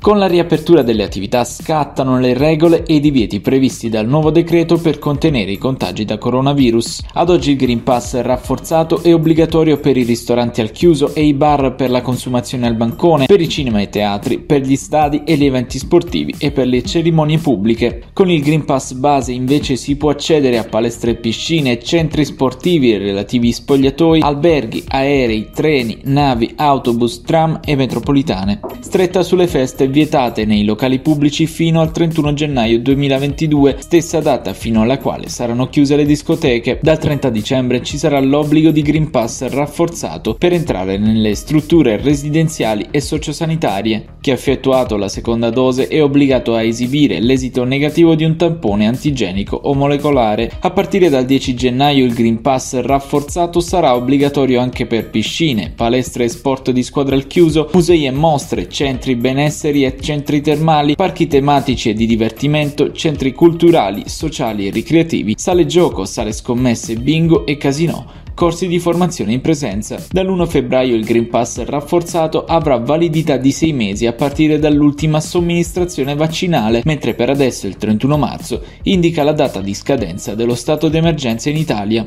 Con la riapertura delle attività scattano le regole e i divieti previsti dal nuovo decreto per contenere i contagi da coronavirus. Ad oggi il Green Pass è rafforzato e obbligatorio per i ristoranti al chiuso e i bar per la consumazione al bancone, per i cinema e i teatri, per gli stadi e gli eventi sportivi e per le cerimonie pubbliche. Con il Green Pass base invece si può accedere a palestre e piscine, centri sportivi e relativi spogliatoi, alberghi, aerei, treni, navi, autobus, tram e metropolitane. Stretta sulle feste vietate nei locali pubblici fino al 31 gennaio 2022, stessa data fino alla quale saranno chiuse le discoteche. Dal 30 dicembre ci sarà l'obbligo di Green Pass rafforzato per entrare nelle strutture residenziali e sociosanitarie. Chi ha effettuato la seconda dose è obbligato a esibire l'esito negativo di un tampone antigenico o molecolare. A partire dal 10 gennaio il Green Pass rafforzato sarà obbligatorio anche per piscine, palestre e sport di squadra al chiuso, musei e mostre, centri benesseri e centri termali, parchi tematici e di divertimento, centri culturali, sociali e ricreativi, sale gioco, sale scommesse, bingo e casino corsi di formazione in presenza. Dall'1 febbraio il Green Pass rafforzato avrà validità di 6 mesi a partire dall'ultima somministrazione vaccinale, mentre per adesso il 31 marzo indica la data di scadenza dello stato d'emergenza in Italia.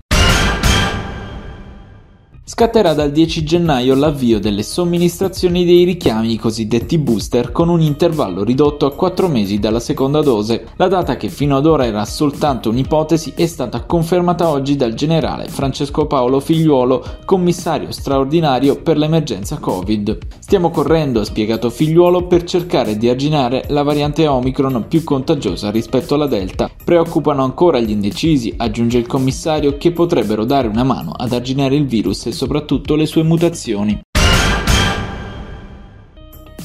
Scatterà dal 10 gennaio l'avvio delle somministrazioni dei richiami, i cosiddetti booster, con un intervallo ridotto a 4 mesi dalla seconda dose. La data, che fino ad ora era soltanto un'ipotesi, è stata confermata oggi dal generale Francesco Paolo Figliuolo, commissario straordinario per l'emergenza Covid. Stiamo correndo, ha spiegato Figliuolo, per cercare di arginare la variante Omicron più contagiosa rispetto alla Delta. Preoccupano ancora gli indecisi, aggiunge il commissario, che potrebbero dare una mano ad arginare il virus e soprattutto le sue mutazioni.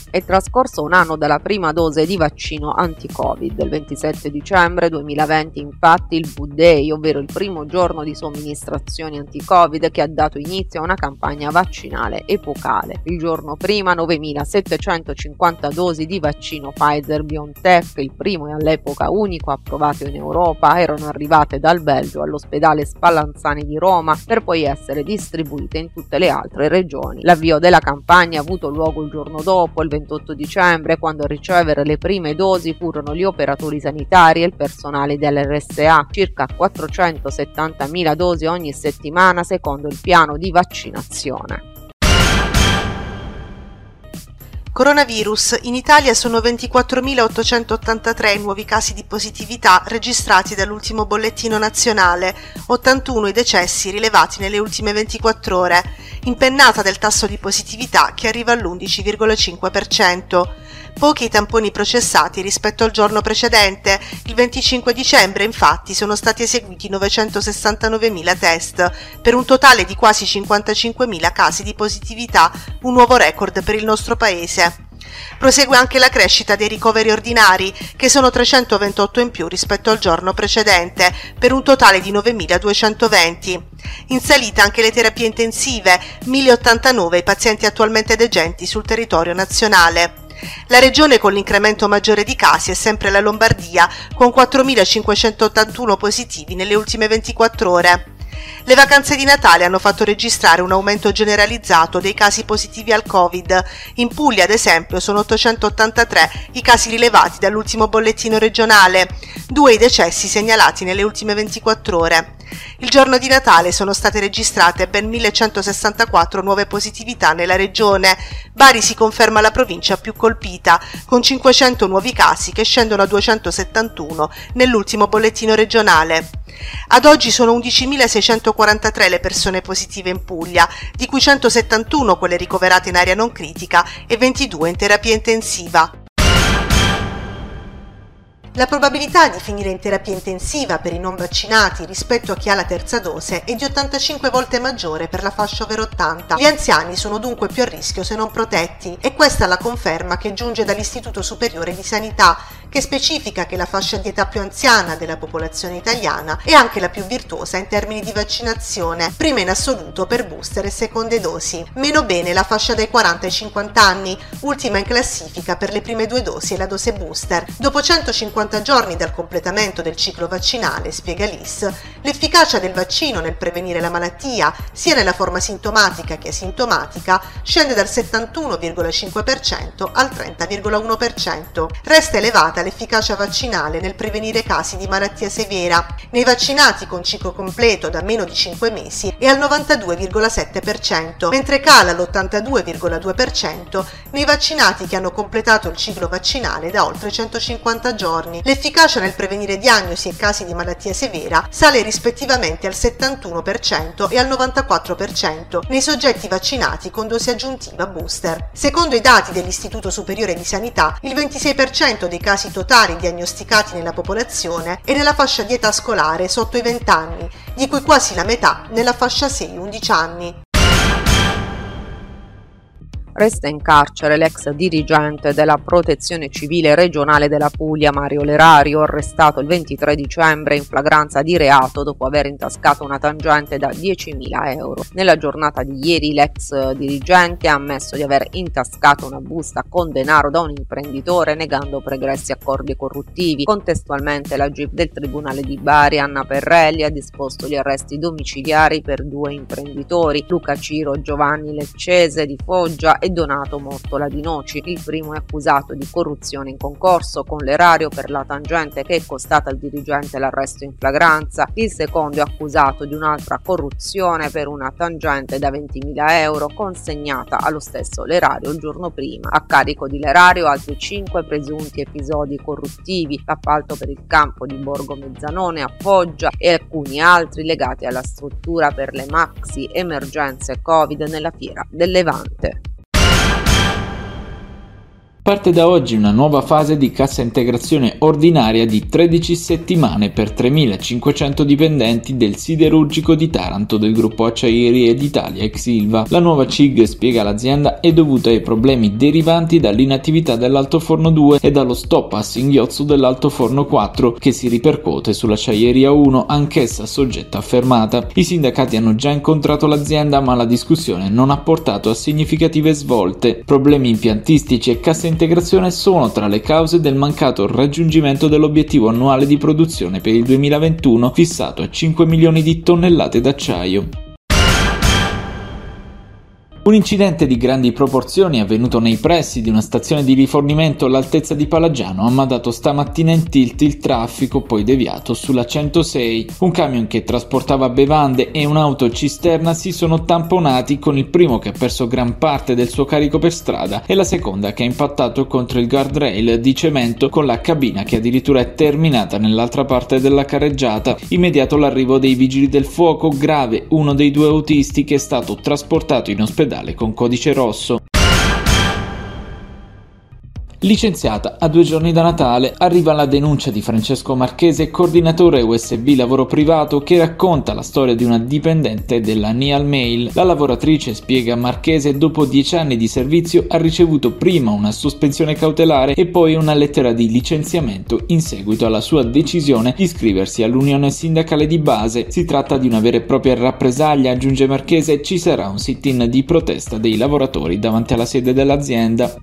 È trascorso un anno dalla prima dose di vaccino anti-Covid. Il 27 dicembre 2020, infatti, il V-Day, ovvero il primo giorno di somministrazioni anti-Covid, che ha dato inizio a una campagna vaccinale epocale. Il giorno prima, 9.750 dosi di vaccino Pfizer-BioNTech, il primo e all'epoca unico approvato in Europa, erano arrivate dal Belgio all'ospedale Spallanzani di Roma per poi essere distribuite in tutte le altre regioni. L'avvio della campagna ha avuto luogo il giorno dopo, il 28 dicembre, quando a ricevere le prime dosi furono gli operatori sanitari e il personale dell'RSA, circa 470.000 dosi ogni settimana secondo il piano di vaccinazione. Coronavirus. In Italia sono 24.883 i nuovi casi di positività registrati dall'ultimo bollettino nazionale, 81 i decessi rilevati nelle ultime 24 ore, impennata del tasso di positività che arriva all'11,5%. Pochi i tamponi processati rispetto al giorno precedente. Il 25 dicembre, infatti, sono stati eseguiti 969.000 test, per un totale di quasi 55.000 casi di positività, un nuovo record per il nostro paese. Prosegue anche la crescita dei ricoveri ordinari, che sono 328 in più rispetto al giorno precedente, per un totale di 9.220. In salita anche le terapie intensive, 1.089 i pazienti attualmente degenti sul territorio nazionale. La regione con l'incremento maggiore di casi è sempre la Lombardia, con 4.581 positivi nelle ultime 24 ore. Le vacanze di Natale hanno fatto registrare un aumento generalizzato dei casi positivi al Covid. In Puglia, ad esempio, sono 883 i casi rilevati dall'ultimo bollettino regionale, due i decessi segnalati nelle ultime 24 ore. Il giorno di Natale sono state registrate ben 1164 nuove positività nella regione. Bari si conferma la provincia più colpita, con 500 nuovi casi che scendono a 271 nell'ultimo bollettino regionale. Ad oggi sono 11.643 le persone positive in Puglia, di cui 171 quelle ricoverate in area non critica e 22 in terapia intensiva. La probabilità di finire in terapia intensiva per i non vaccinati rispetto a chi ha la terza dose è di 85 volte maggiore per la fascia over 80. Gli anziani sono dunque più a rischio se non protetti e questa è la conferma che giunge dall'Istituto Superiore di Sanità che specifica che la fascia di età più anziana della popolazione italiana è anche la più virtuosa in termini di vaccinazione, prima in assoluto per booster e seconde dosi. Meno bene la fascia dai 40 ai 50 anni, ultima in classifica per le prime due dosi e la dose booster. Dopo 150 giorni dal completamento del ciclo vaccinale, spiega l'IS, l'efficacia del vaccino nel prevenire la malattia, sia nella forma sintomatica che asintomatica, scende dal 71,5% al 30,1%. Resta elevata l'efficacia vaccinale nel prevenire casi di malattia severa. Nei vaccinati con ciclo completo da meno di 5 mesi è al 92,7%, mentre cala l'82,2% nei vaccinati che hanno completato il ciclo vaccinale da oltre 150 giorni. L'efficacia nel prevenire diagnosi e casi di malattia severa sale rispettivamente al 71% e al 94% nei soggetti vaccinati con dosi aggiuntiva booster. Secondo i dati dell'Istituto Superiore di Sanità, il 26% dei casi totali diagnosticati nella popolazione è nella fascia di età scolare sotto i 20 anni, di cui quasi la metà nella fascia 6-11 anni. Resta in carcere l'ex dirigente della Protezione Civile regionale della Puglia Mario Lerario, arrestato il 23 dicembre in flagranza di reato dopo aver intascato una tangente da 10.000 euro. Nella giornata di ieri l'ex dirigente ha ammesso di aver intascato una busta con denaro da un imprenditore negando pregressi accordi corruttivi. Contestualmente la GIP del Tribunale di Bari, Anna Perrelli, ha disposto gli arresti domiciliari per due imprenditori, Luca Ciro Giovanni Leccese di Foggia e Donato Mortola di Noci. Il primo è accusato di corruzione in concorso con l'erario per la tangente che è costata al dirigente l'arresto in flagranza. Il secondo è accusato di un'altra corruzione per una tangente da 20.000 euro consegnata allo stesso l'erario il giorno prima. A carico di l'erario altri 5 presunti episodi corruttivi, l'appalto per il campo di Borgo Mezzanone a Foggia e alcuni altri legati alla struttura per le maxi emergenze Covid nella fiera del Levante. Parte da oggi una nuova fase di cassa integrazione ordinaria di 13 settimane per 3.500 dipendenti del siderurgico di Taranto del gruppo Acciaierie d'Italia ex Ilva. La nuova CIG, spiega l'azienda, è dovuta ai problemi derivanti dall'inattività dell'altoforno 2 e dallo stop a singhiozzo dell'altoforno 4 che si ripercuote sull'acciaieria 1, anch'essa soggetta a fermata. I sindacati hanno già incontrato l'azienda ma la discussione non ha portato a significative svolte. Problemi impiantistici e cassa integrazione sono tra le cause del mancato raggiungimento dell'obiettivo annuale di produzione per il 2021 fissato a 5 milioni di tonnellate d'acciaio. Un incidente di grandi proporzioni avvenuto nei pressi di una stazione di rifornimento all'altezza di Palagiano ha mandato stamattina in tilt il traffico poi deviato sulla 106. Un camion che trasportava bevande e un'auto cisterna si sono tamponati con il primo che ha perso gran parte del suo carico per strada e la seconda che ha impattato contro il guardrail di cemento con la cabina che addirittura è terminata nell'altra parte della carreggiata. Immediato l'arrivo dei vigili del fuoco, grave uno dei due autisti che è stato trasportato in ospedale con codice rosso. Licenziata a due giorni da Natale, arriva la denuncia di Francesco Marchese, coordinatore USB lavoro privato, che racconta la storia di una dipendente della Neal Mail. La lavoratrice, spiega Marchese, dopo dieci anni di servizio ha ricevuto prima una sospensione cautelare e poi una lettera di licenziamento in seguito alla sua decisione di iscriversi all'unione sindacale di base. Si tratta di una vera e propria rappresaglia, aggiunge Marchese, ci sarà un sit-in di protesta dei lavoratori davanti alla sede dell'azienda.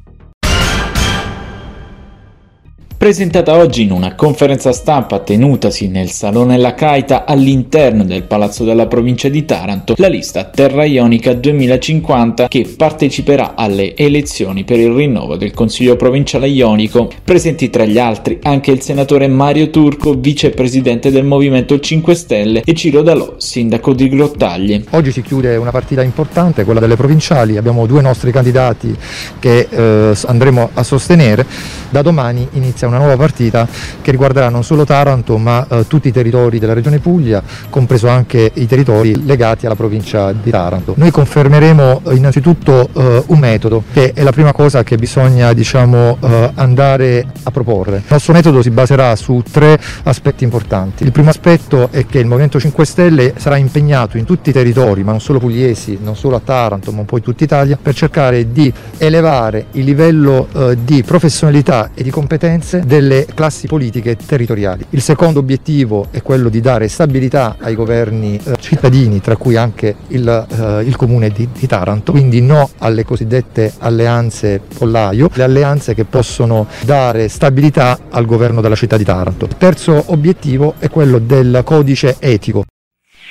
Presentata oggi in una conferenza stampa tenutasi nel Salone La Caita all'interno del Palazzo della Provincia di Taranto la lista Terra Ionica 2050 che parteciperà alle elezioni per il rinnovo del Consiglio Provinciale Ionico. Presenti tra gli altri anche il senatore Mario Turco, vicepresidente del Movimento 5 Stelle e Ciro Dalò, sindaco di Grottaglie. Oggi si chiude una partita importante, quella delle provinciali, abbiamo due nostri candidati che eh, andremo a sostenere. Da domani inizia una una nuova partita che riguarderà non solo Taranto ma eh, tutti i territori della regione Puglia, compreso anche i territori legati alla provincia di Taranto. Noi confermeremo eh, innanzitutto eh, un metodo che è la prima cosa che bisogna diciamo, eh, andare a proporre. Il nostro metodo si baserà su tre aspetti importanti. Il primo aspetto è che il Movimento 5 Stelle sarà impegnato in tutti i territori, ma non solo pugliesi, non solo a Taranto, ma un po' in tutta Italia, per cercare di elevare il livello eh, di professionalità e di competenze delle classi politiche territoriali. Il secondo obiettivo è quello di dare stabilità ai governi eh, cittadini, tra cui anche il, eh, il comune di, di, Taranto, quindi no alle cosiddette alleanze pollaio, le alleanze che possono dare stabilità al governo della città di Taranto. Il terzo obiettivo è quello del codice etico.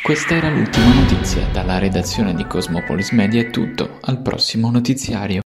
Questa era l'ultima notizia. Dalla redazione di Cosmopolis Media è tutto. Al prossimo notiziario.